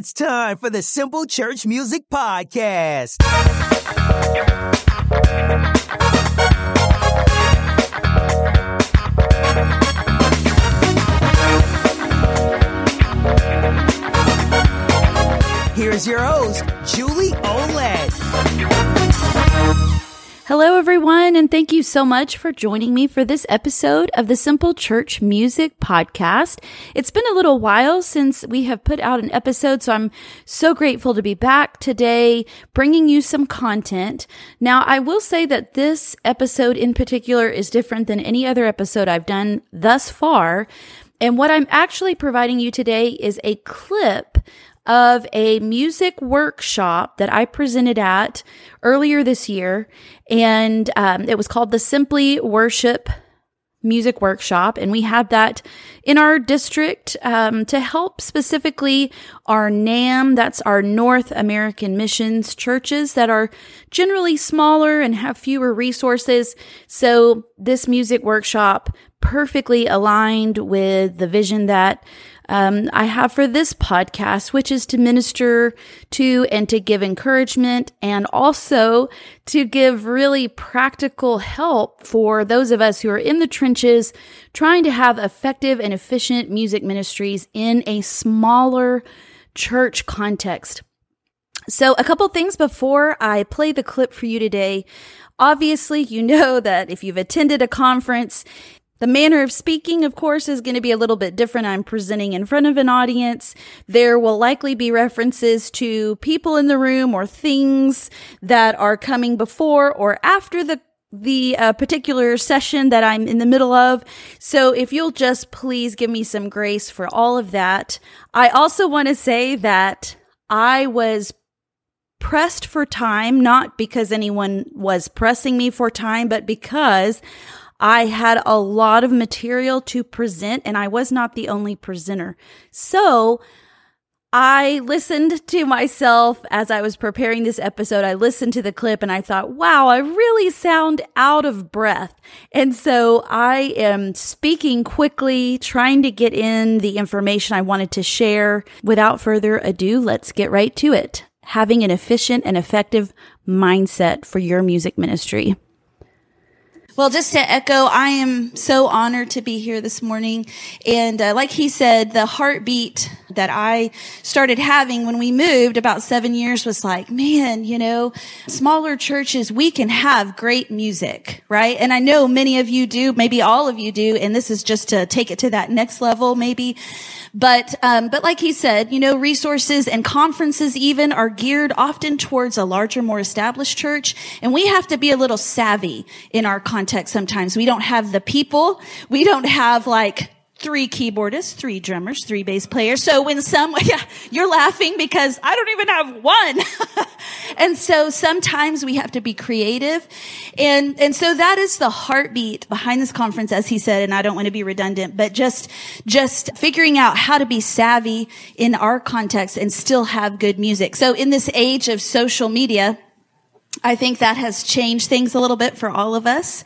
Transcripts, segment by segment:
It's time for the Simple Church Music Podcast. Here's your host, Julie Oled. Hello, everyone, and thank you so much for joining me for this episode of the Simple Church Music Podcast. It's been a little while since we have put out an episode, so I'm so grateful to be back today bringing you some content. Now, I will say that this episode in particular is different than any other episode I've done thus far. And what I'm actually providing you today is a clip of a music workshop that I presented at earlier this year. And um, it was called the Simply Worship Music Workshop. And we had that in our district um, to help specifically our NAM, that's our North American Missions churches that are generally smaller and have fewer resources. So this music workshop perfectly aligned with the vision that um, I have for this podcast, which is to minister to and to give encouragement and also to give really practical help for those of us who are in the trenches trying to have effective and efficient music ministries in a smaller church context. So, a couple things before I play the clip for you today. Obviously, you know that if you've attended a conference, the manner of speaking, of course, is going to be a little bit different. I'm presenting in front of an audience. There will likely be references to people in the room or things that are coming before or after the the uh, particular session that I'm in the middle of. So if you'll just please give me some grace for all of that. I also want to say that I was pressed for time, not because anyone was pressing me for time, but because I had a lot of material to present and I was not the only presenter. So I listened to myself as I was preparing this episode. I listened to the clip and I thought, wow, I really sound out of breath. And so I am speaking quickly, trying to get in the information I wanted to share. Without further ado, let's get right to it. Having an efficient and effective mindset for your music ministry. Well, just to echo, I am so honored to be here this morning. And uh, like he said, the heartbeat that I started having when we moved about seven years was like, man, you know, smaller churches, we can have great music, right? And I know many of you do, maybe all of you do. And this is just to take it to that next level, maybe. But, um, but like he said, you know, resources and conferences even are geared often towards a larger, more established church. And we have to be a little savvy in our context sometimes. We don't have the people. We don't have like three keyboardists, three drummers, three bass players. So when some, yeah, you're laughing because I don't even have one. and so sometimes we have to be creative. And, and so that is the heartbeat behind this conference, as he said, and I don't want to be redundant, but just, just figuring out how to be savvy in our context and still have good music. So in this age of social media, I think that has changed things a little bit for all of us,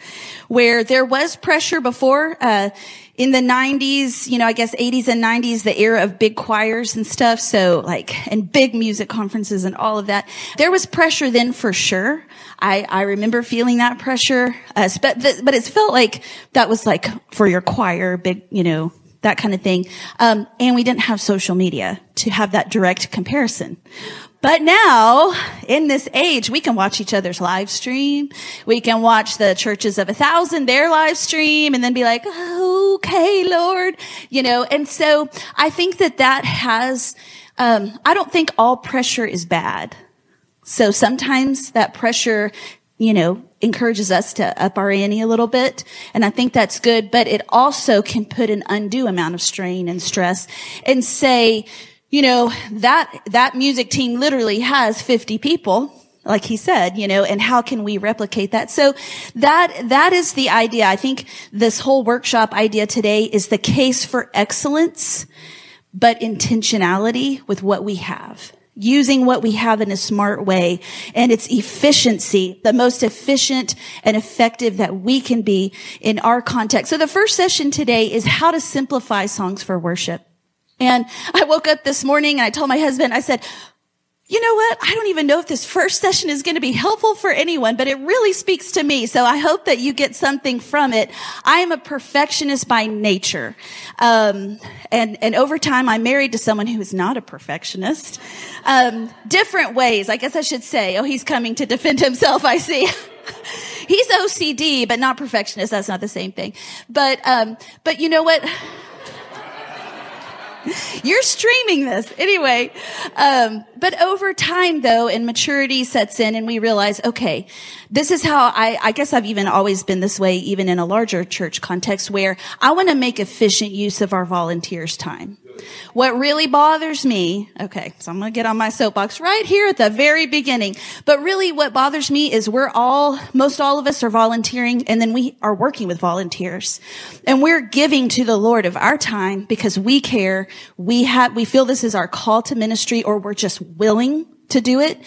where there was pressure before. Uh, in the 90s, you know, I guess 80s and 90s, the era of big choirs and stuff. So like, and big music conferences and all of that. There was pressure then for sure. I, I remember feeling that pressure. Uh, but, but it's felt like that was like for your choir, big, you know, that kind of thing. Um, and we didn't have social media to have that direct comparison. But now, in this age, we can watch each other's live stream. We can watch the churches of a thousand, their live stream, and then be like, okay, Lord, you know, and so I think that that has, um, I don't think all pressure is bad. So sometimes that pressure, you know, encourages us to up our ante a little bit. And I think that's good, but it also can put an undue amount of strain and stress and say, you know, that, that music team literally has 50 people like he said, you know, and how can we replicate that? So that, that is the idea. I think this whole workshop idea today is the case for excellence, but intentionality with what we have. Using what we have in a smart way and its efficiency, the most efficient and effective that we can be in our context. So the first session today is how to simplify songs for worship. And I woke up this morning and I told my husband, I said, you know what? I don't even know if this first session is going to be helpful for anyone, but it really speaks to me. So I hope that you get something from it. I am a perfectionist by nature. Um, and, and over time, I'm married to someone who is not a perfectionist. Um, different ways, I guess I should say. Oh, he's coming to defend himself. I see. he's OCD, but not perfectionist. That's not the same thing. But, um, but you know what? You're streaming this. Anyway, um, but over time though, and maturity sets in and we realize, okay, this is how I, I guess I've even always been this way, even in a larger church context where I want to make efficient use of our volunteers' time. What really bothers me, okay, so I'm going to get on my soapbox right here at the very beginning. But really what bothers me is we're all, most all of us are volunteering and then we are working with volunteers. And we're giving to the Lord of our time because we care. We have, we feel this is our call to ministry or we're just willing to do it.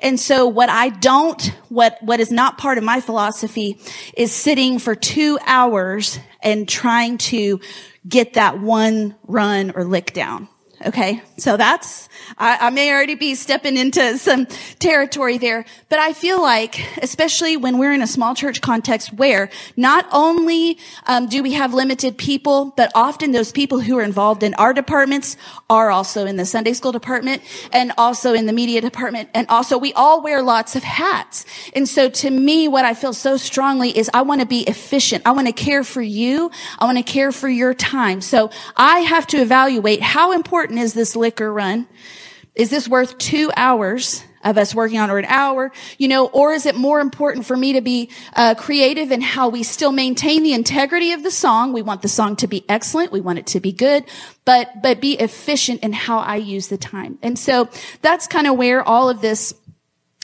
And so what I don't, what, what is not part of my philosophy is sitting for two hours and trying to get that one run or lick down. Okay. So that's, I, I, may already be stepping into some territory there, but I feel like, especially when we're in a small church context where not only um, do we have limited people, but often those people who are involved in our departments are also in the Sunday school department and also in the media department. And also we all wear lots of hats. And so to me, what I feel so strongly is I want to be efficient. I want to care for you. I want to care for your time. So I have to evaluate how important important is this liquor run? Is this worth two hours of us working on or an hour? You know, or is it more important for me to be uh, creative in how we still maintain the integrity of the song? We want the song to be excellent. We want it to be good, but, but be efficient in how I use the time. And so that's kind of where all of this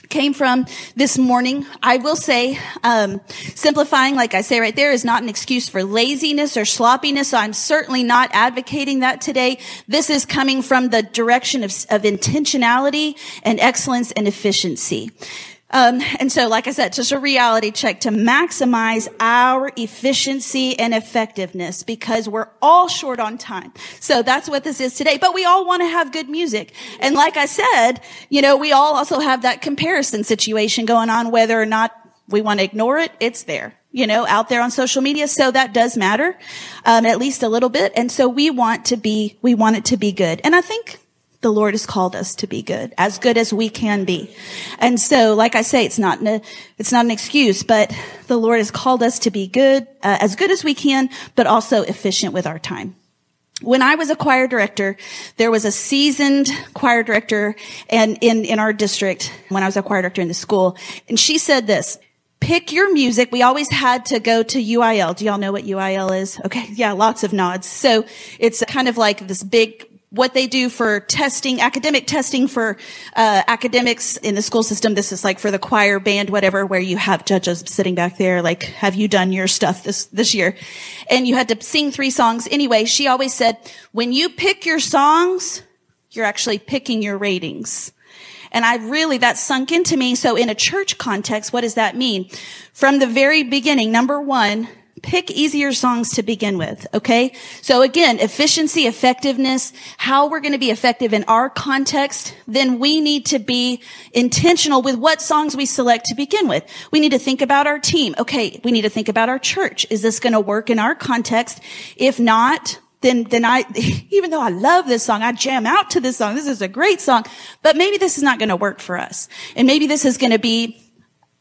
came from this morning. I will say, um, simplifying, like I say right there, is not an excuse for laziness or sloppiness. So I'm certainly not advocating that today. This is coming from the direction of, of intentionality and excellence and efficiency. Um, and so, like I said, just a reality check to maximize our efficiency and effectiveness because we're all short on time. So that's what this is today. But we all want to have good music. And like I said, you know, we all also have that comparison situation going on, whether or not we want to ignore it. It's there, you know, out there on social media. So that does matter, um, at least a little bit. And so we want to be, we want it to be good. And I think the Lord has called us to be good, as good as we can be. And so, like I say, it's not, an, it's not an excuse, but the Lord has called us to be good, uh, as good as we can, but also efficient with our time. When I was a choir director, there was a seasoned choir director and in, in our district when I was a choir director in the school. And she said this, pick your music. We always had to go to UIL. Do y'all know what UIL is? Okay. Yeah. Lots of nods. So it's kind of like this big what they do for testing, academic testing for uh, academics in the school system. This is like for the choir, band, whatever, where you have judges sitting back there, like, have you done your stuff this this year? And you had to sing three songs. Anyway, she always said, when you pick your songs, you're actually picking your ratings. And I really, that sunk into me. So in a church context, what does that mean? From the very beginning, number one, Pick easier songs to begin with, okay? So again, efficiency, effectiveness, how we're going to be effective in our context, then we need to be intentional with what songs we select to begin with. We need to think about our team. Okay, we need to think about our church. Is this going to work in our context? If not, then, then I, even though I love this song, I jam out to this song. This is a great song, but maybe this is not going to work for us. And maybe this is going to be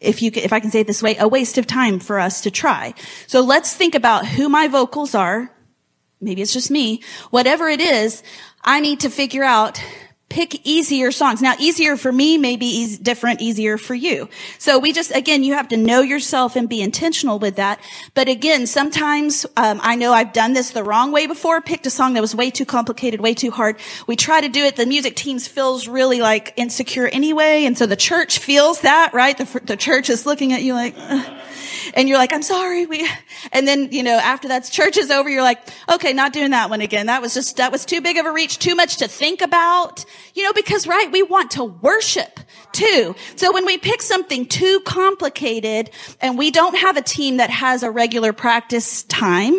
if you, if I can say it this way, a waste of time for us to try. So let's think about who my vocals are. Maybe it's just me. Whatever it is, I need to figure out pick easier songs. Now, easier for me may be different, easier for you. So we just, again, you have to know yourself and be intentional with that. But again, sometimes, um, I know I've done this the wrong way before, picked a song that was way too complicated, way too hard. We try to do it. The music teams feels really like insecure anyway. And so the church feels that, right? The, the church is looking at you like, Ugh and you're like, I'm sorry. We, and then, you know, after that church is over, you're like, okay, not doing that one again. That was just, that was too big of a reach, too much to think about, you know, because right, we want to worship too. So when we pick something too complicated and we don't have a team that has a regular practice time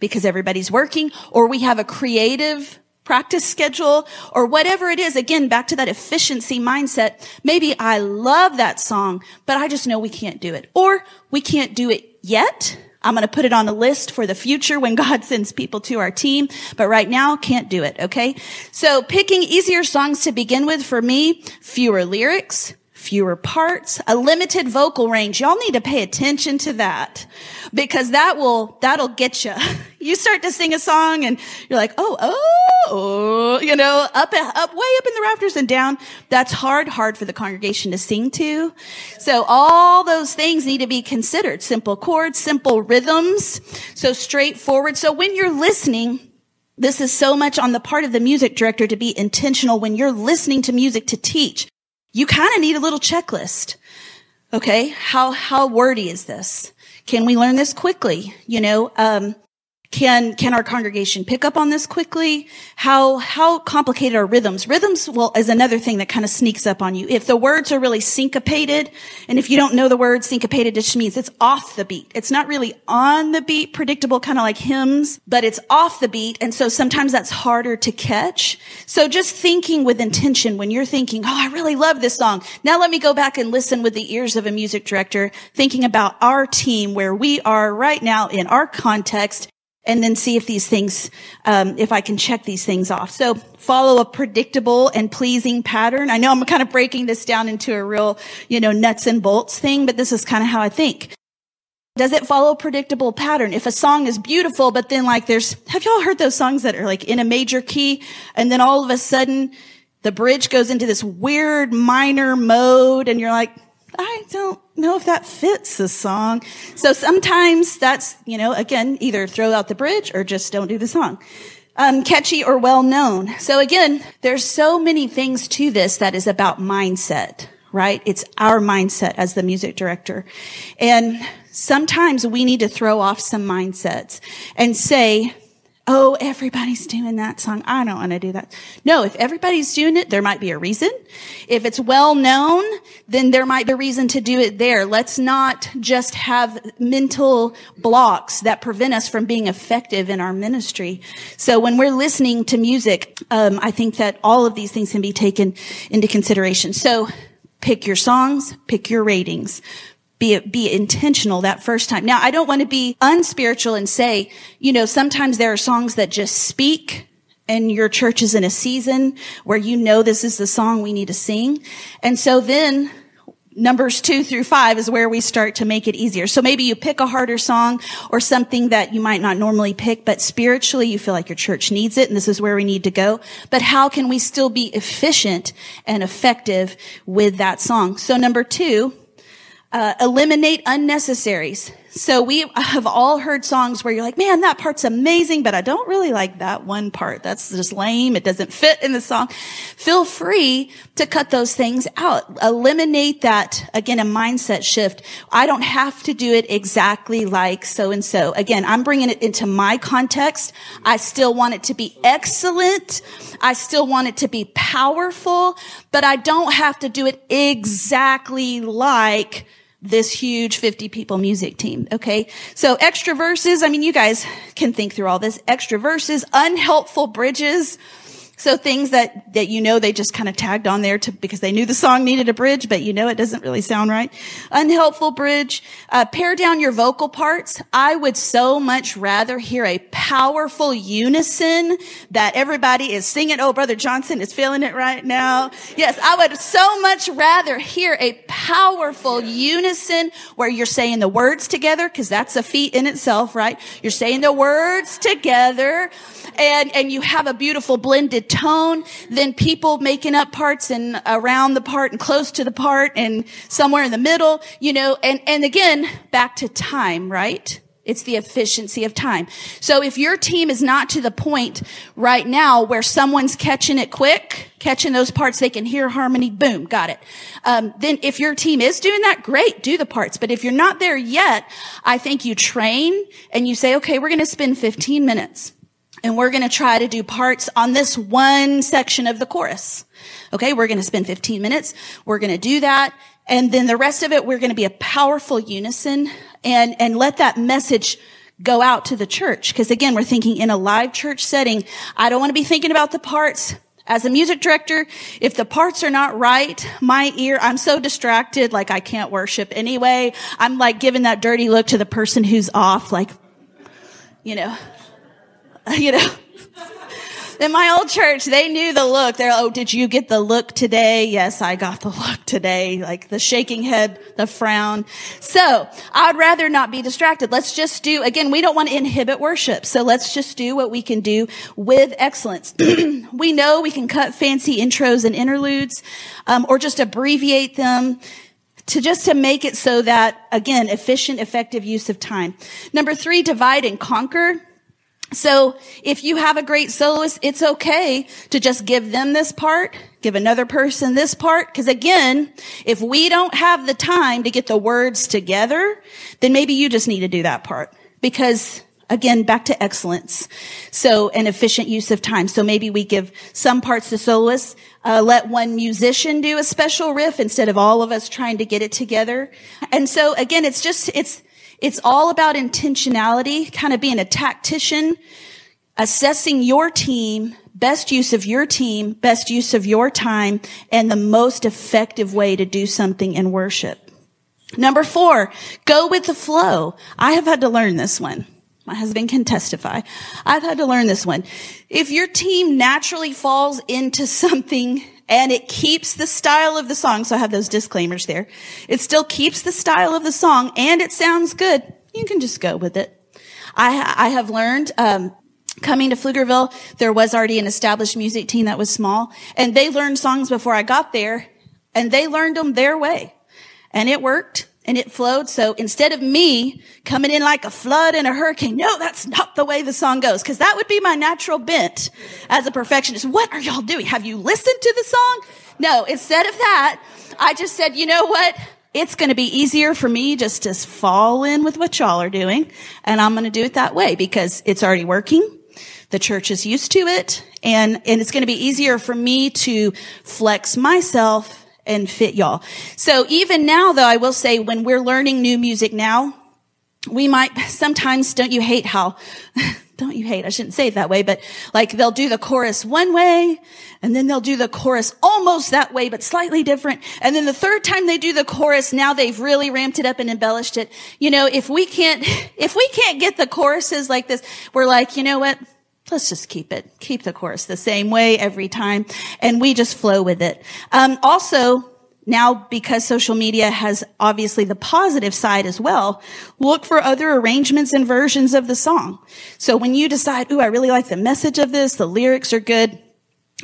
because everybody's working or we have a creative practice schedule or whatever it is. Again, back to that efficiency mindset. Maybe I love that song, but I just know we can't do it or we can't do it yet. I'm going to put it on a list for the future when God sends people to our team, but right now can't do it. Okay. So picking easier songs to begin with for me, fewer lyrics, fewer parts, a limited vocal range. Y'all need to pay attention to that because that will, that'll get you. You start to sing a song and you're like, oh, oh, you know, up, up, way up in the rafters and down. That's hard, hard for the congregation to sing to. So all those things need to be considered. Simple chords, simple rhythms. So straightforward. So when you're listening, this is so much on the part of the music director to be intentional when you're listening to music to teach you kind of need a little checklist. Okay. How, how wordy is this? Can we learn this quickly? You know, um, can, can our congregation pick up on this quickly? How, how complicated are rhythms? Rhythms, well, is another thing that kind of sneaks up on you. If the words are really syncopated, and if you don't know the word syncopated, it just means it's off the beat. It's not really on the beat, predictable, kind of like hymns, but it's off the beat. And so sometimes that's harder to catch. So just thinking with intention when you're thinking, Oh, I really love this song. Now let me go back and listen with the ears of a music director, thinking about our team where we are right now in our context and then see if these things, um, if I can check these things off. So follow a predictable and pleasing pattern. I know I'm kind of breaking this down into a real, you know, nuts and bolts thing, but this is kind of how I think. Does it follow a predictable pattern? If a song is beautiful, but then like there's, have y'all heard those songs that are like in a major key and then all of a sudden the bridge goes into this weird minor mode and you're like, I don't know if that fits the song. So sometimes that's, you know, again, either throw out the bridge or just don't do the song. Um, catchy or well known. So again, there's so many things to this that is about mindset, right? It's our mindset as the music director. And sometimes we need to throw off some mindsets and say, Oh, everybody's doing that song. I don't want to do that. No, if everybody's doing it, there might be a reason. If it's well known, then there might be a reason to do it there. Let's not just have mental blocks that prevent us from being effective in our ministry. So when we're listening to music, um, I think that all of these things can be taken into consideration. So pick your songs, pick your ratings be, be intentional that first time. Now, I don't want to be unspiritual and say, you know, sometimes there are songs that just speak and your church is in a season where you know this is the song we need to sing. And so then numbers two through five is where we start to make it easier. So maybe you pick a harder song or something that you might not normally pick, but spiritually you feel like your church needs it and this is where we need to go. But how can we still be efficient and effective with that song? So number two, uh, eliminate unnecessaries. So we have all heard songs where you're like, man, that part's amazing, but I don't really like that one part. That's just lame. It doesn't fit in the song. Feel free to cut those things out. Eliminate that, again, a mindset shift. I don't have to do it exactly like so and so. Again, I'm bringing it into my context. I still want it to be excellent. I still want it to be powerful, but I don't have to do it exactly like this huge 50 people music team. Okay. So extra verses. I mean, you guys can think through all this. Extra verses, unhelpful bridges. So things that, that you know they just kind of tagged on there to, because they knew the song needed a bridge, but you know it doesn't really sound right. Unhelpful bridge. Uh, pare down your vocal parts. I would so much rather hear a powerful unison that everybody is singing. Oh, Brother Johnson is feeling it right now. Yes, I would so much rather hear a powerful unison where you're saying the words together, because that's a feat in itself, right? You're saying the words together and, and you have a beautiful blended tone, then people making up parts and around the part and close to the part and somewhere in the middle, you know, and, and again, back to time, right? It's the efficiency of time. So if your team is not to the point right now where someone's catching it quick, catching those parts they can hear harmony, boom, got it. Um, then if your team is doing that, great, do the parts. But if you're not there yet, I think you train and you say, okay, we're going to spend 15 minutes and we're going to try to do parts on this one section of the chorus. Okay. We're going to spend 15 minutes. We're going to do that. And then the rest of it, we're going to be a powerful unison and, and let that message go out to the church. Cause again, we're thinking in a live church setting. I don't want to be thinking about the parts. As a music director, if the parts are not right, my ear, I'm so distracted, like I can't worship anyway. I'm like giving that dirty look to the person who's off, like, you know, you know, in my old church, they knew the look. They're, oh, did you get the look today? Yes, I got the look today. Like the shaking head, the frown. So I'd rather not be distracted. Let's just do, again, we don't want to inhibit worship. So let's just do what we can do with excellence. we know we can cut fancy intros and interludes, um, or just abbreviate them to just to make it so that again efficient effective use of time number three divide and conquer so if you have a great soloist, it's okay to just give them this part, give another person this part. Cause again, if we don't have the time to get the words together, then maybe you just need to do that part because again, back to excellence. So an efficient use of time. So maybe we give some parts to soloists, uh, let one musician do a special riff instead of all of us trying to get it together. And so again, it's just, it's, it's all about intentionality, kind of being a tactician, assessing your team, best use of your team, best use of your time, and the most effective way to do something in worship. Number four, go with the flow. I have had to learn this one. My husband can testify. I've had to learn this one. If your team naturally falls into something and it keeps the style of the song. So I have those disclaimers there. It still keeps the style of the song and it sounds good. You can just go with it. I, I have learned, um, coming to Pflugerville, there was already an established music team that was small and they learned songs before I got there and they learned them their way and it worked and it flowed. So instead of me coming in like a flood and a hurricane, no, that's not the way the song goes. Cause that would be my natural bent as a perfectionist. What are y'all doing? Have you listened to the song? No, instead of that, I just said, you know what? It's going to be easier for me just to fall in with what y'all are doing. And I'm going to do it that way because it's already working. The church is used to it and, and it's going to be easier for me to flex myself and fit y'all. So even now though, I will say when we're learning new music now, we might sometimes don't you hate how don't you hate I shouldn't say it that way but like they'll do the chorus one way and then they'll do the chorus almost that way but slightly different. And then the third time they do the chorus now they've really ramped it up and embellished it. You know if we can't if we can't get the choruses like this we're like you know what let's just keep it, keep the chorus the same way every time. And we just flow with it. Um, also, now because social media has obviously the positive side as well, look for other arrangements and versions of the song. So when you decide, ooh, I really like the message of this, the lyrics are good,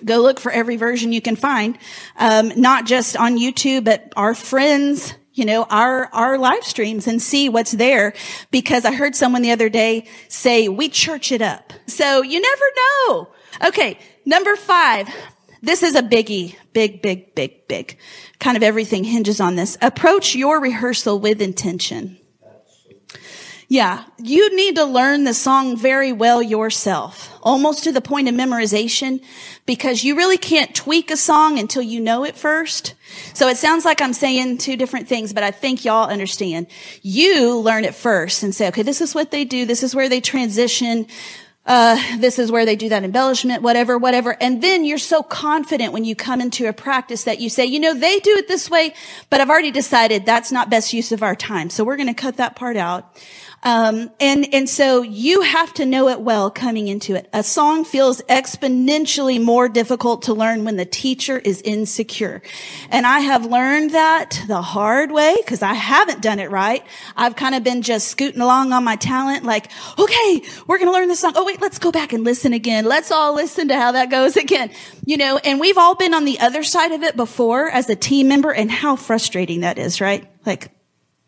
go look for every version you can find. Um, not just on YouTube, but our friends, you know, our, our live streams and see what's there because I heard someone the other day say, we church it up. So you never know. Okay. Number five. This is a biggie. Big, big, big, big. Kind of everything hinges on this. Approach your rehearsal with intention. Yeah, you need to learn the song very well yourself, almost to the point of memorization, because you really can't tweak a song until you know it first. So it sounds like I'm saying two different things, but I think y'all understand. You learn it first and say, okay, this is what they do. This is where they transition. Uh, this is where they do that embellishment, whatever, whatever. And then you're so confident when you come into a practice that you say, you know, they do it this way, but I've already decided that's not best use of our time. So we're going to cut that part out. Um, and and so you have to know it well coming into it. A song feels exponentially more difficult to learn when the teacher is insecure, and I have learned that the hard way because I haven't done it right. I've kind of been just scooting along on my talent, like, okay, we're going to learn this song. Oh wait, let's go back and listen again. Let's all listen to how that goes again. You know, and we've all been on the other side of it before as a team member, and how frustrating that is, right? Like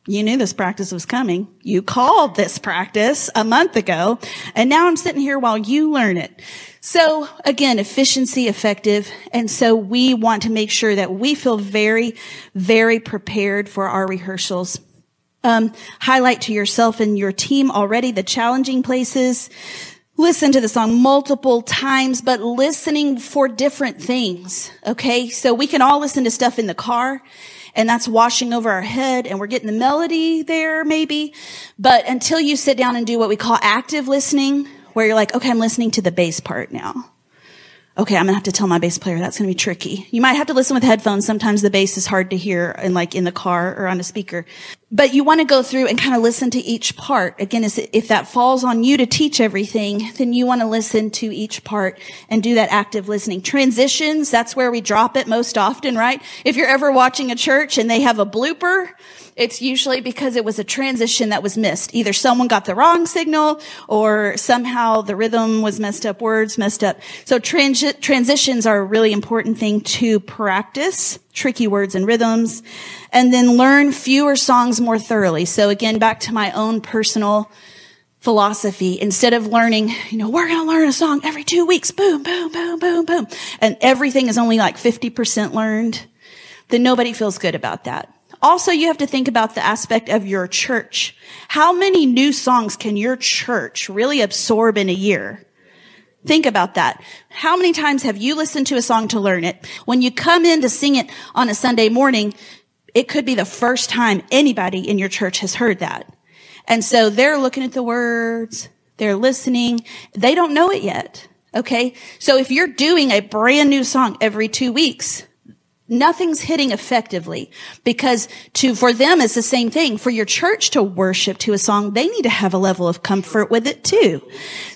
you knew this practice was coming. You called this practice a month ago, and now I'm sitting here while you learn it. So again, efficiency, effective. And so we want to make sure that we feel very, very prepared for our rehearsals. Um, highlight to yourself and your team already the challenging places. listen to the song multiple times, but listening for different things. Okay. So we can all listen to stuff in the car and that's washing over our head and we're getting the melody there maybe. But until you sit down and do what we call active listening, where you're like, okay, I'm listening to the bass part now okay, I'm gonna have to tell my bass player that's gonna be tricky. You might have to listen with headphones. Sometimes the bass is hard to hear and like in the car or on a speaker. But you want to go through and kind of listen to each part. Again, if that falls on you to teach everything, then you want to listen to each part and do that active listening. Transitions, that's where we drop it most often, right? If you're ever watching a church and they have a blooper, it's usually because it was a transition that was missed. Either someone got the wrong signal or somehow the rhythm was messed up, words messed up. So transi- transitions are a really important thing to practice tricky words and rhythms and then learn fewer songs more thoroughly. So again, back to my own personal philosophy. Instead of learning, you know, we're going to learn a song every two weeks. Boom, boom, boom, boom, boom. And everything is only like 50% learned. Then nobody feels good about that. Also, you have to think about the aspect of your church. How many new songs can your church really absorb in a year? Think about that. How many times have you listened to a song to learn it? When you come in to sing it on a Sunday morning, it could be the first time anybody in your church has heard that. And so they're looking at the words, they're listening, they don't know it yet. Okay. So if you're doing a brand new song every two weeks, nothing's hitting effectively because to, for them, it's the same thing. For your church to worship to a song, they need to have a level of comfort with it too.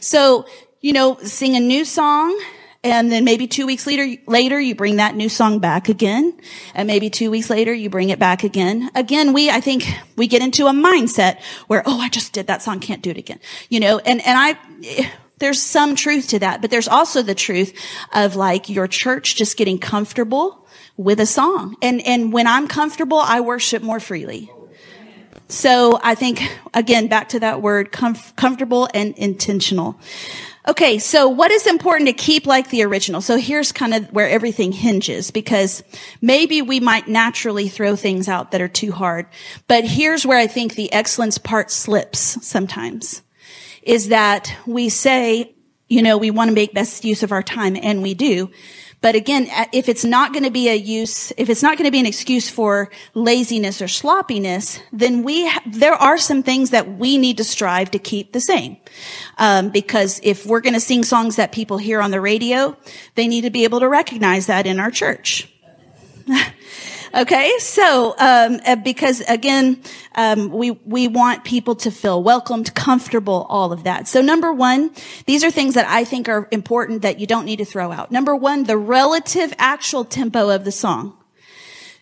So, you know, sing a new song and then maybe two weeks later, later you bring that new song back again. And maybe two weeks later you bring it back again. Again, we, I think we get into a mindset where, oh, I just did that song. Can't do it again. You know, and, and I, there's some truth to that, but there's also the truth of like your church just getting comfortable with a song. And, and when I'm comfortable, I worship more freely. So I think, again, back to that word, comf- comfortable and intentional. Okay, so what is important to keep like the original? So here's kind of where everything hinges because maybe we might naturally throw things out that are too hard. But here's where I think the excellence part slips sometimes is that we say, you know, we want to make best use of our time and we do. But again, if it's not going to be a use, if it's not going to be an excuse for laziness or sloppiness, then we, ha- there are some things that we need to strive to keep the same. Um, because if we're going to sing songs that people hear on the radio, they need to be able to recognize that in our church. Okay, so um, uh, because again, um, we we want people to feel welcomed, comfortable, all of that. So number one, these are things that I think are important that you don't need to throw out. Number one, the relative actual tempo of the song.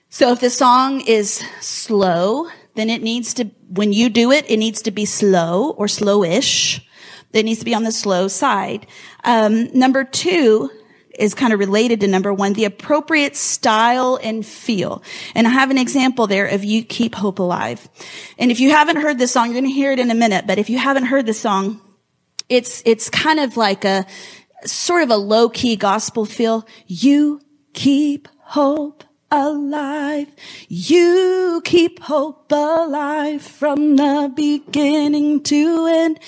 So if the song is slow, then it needs to, when you do it, it needs to be slow or slowish. It needs to be on the slow side. Um, number two, is kind of related to number one, the appropriate style and feel. And I have an example there of You Keep Hope Alive. And if you haven't heard this song, you're going to hear it in a minute, but if you haven't heard the song, it's, it's kind of like a sort of a low key gospel feel. You keep hope alive. You keep hope alive from the beginning to end.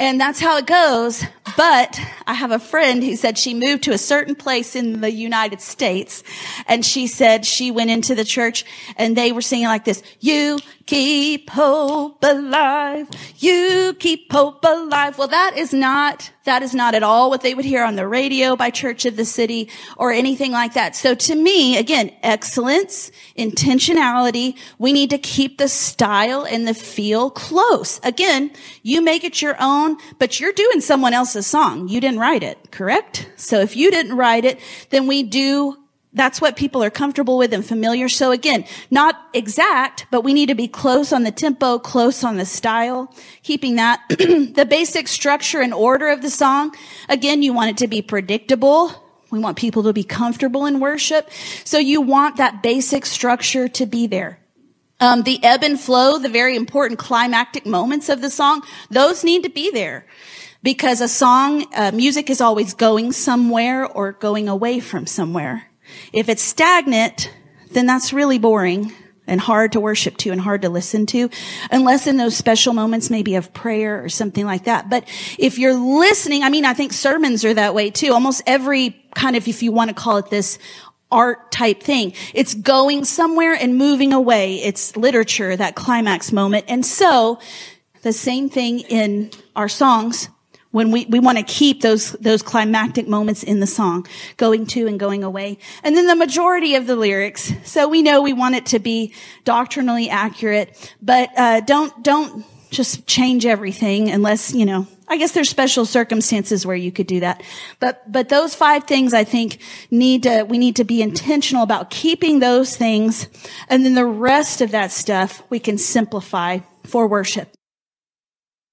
And that's how it goes. But I have a friend who said she moved to a certain place in the United States and she said she went into the church and they were singing like this. You keep hope alive. You keep hope alive. Well, that is not, that is not at all what they would hear on the radio by Church of the City or anything like that. So to me, again, excellence, intentionality, we need to keep the style and the feel close. Again, you make it your own, but you're doing someone else's song. You didn't write it, correct? So if you didn't write it, then we do that's what people are comfortable with and familiar. So again, not exact, but we need to be close on the tempo, close on the style, keeping that. the basic structure and order of the song. Again, you want it to be predictable. We want people to be comfortable in worship. So you want that basic structure to be there. Um, the ebb and flow, the very important climactic moments of the song, those need to be there because a song, uh, music is always going somewhere or going away from somewhere. If it's stagnant, then that's really boring. and hard to worship to and hard to listen to unless in those special moments maybe of prayer or something like that. But if you're listening, I mean, I think sermons are that way too. Almost every kind of, if you want to call it this, art type thing. It's going somewhere and moving away. It's literature, that climax moment. And so the same thing in our songs when we, we want to keep those, those climactic moments in the song, going to and going away. And then the majority of the lyrics. So we know we want it to be doctrinally accurate, but, uh, don't, don't just change everything unless, you know, I guess there's special circumstances where you could do that. But, but those five things I think need to, we need to be intentional about keeping those things. And then the rest of that stuff we can simplify for worship.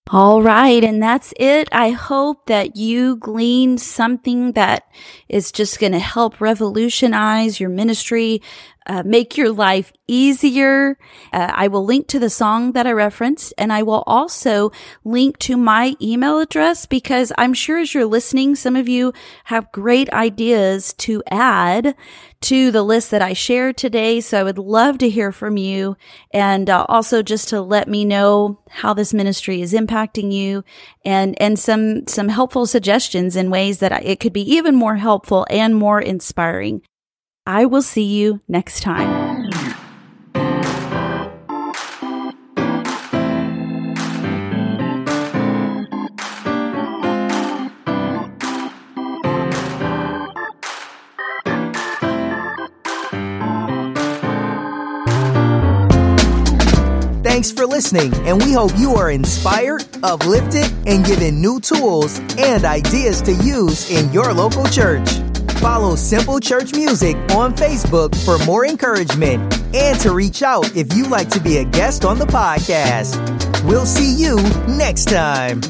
All right. And that's it. I hope that you gleaned something that is just going to help revolutionize your ministry, uh, make your life easier. Uh, I will link to the song that I referenced and I will also link to my email address because I'm sure as you're listening, some of you have great ideas to add to the list that I shared today. So I would love to hear from you and uh, also just to let me know how this ministry is impacting you and, and some, some helpful suggestions in ways that it could be even more helpful and more inspiring. I will see you next time. Thanks for listening, and we hope you are inspired, uplifted, and given new tools and ideas to use in your local church. Follow Simple Church Music on Facebook for more encouragement and to reach out if you'd like to be a guest on the podcast. We'll see you next time.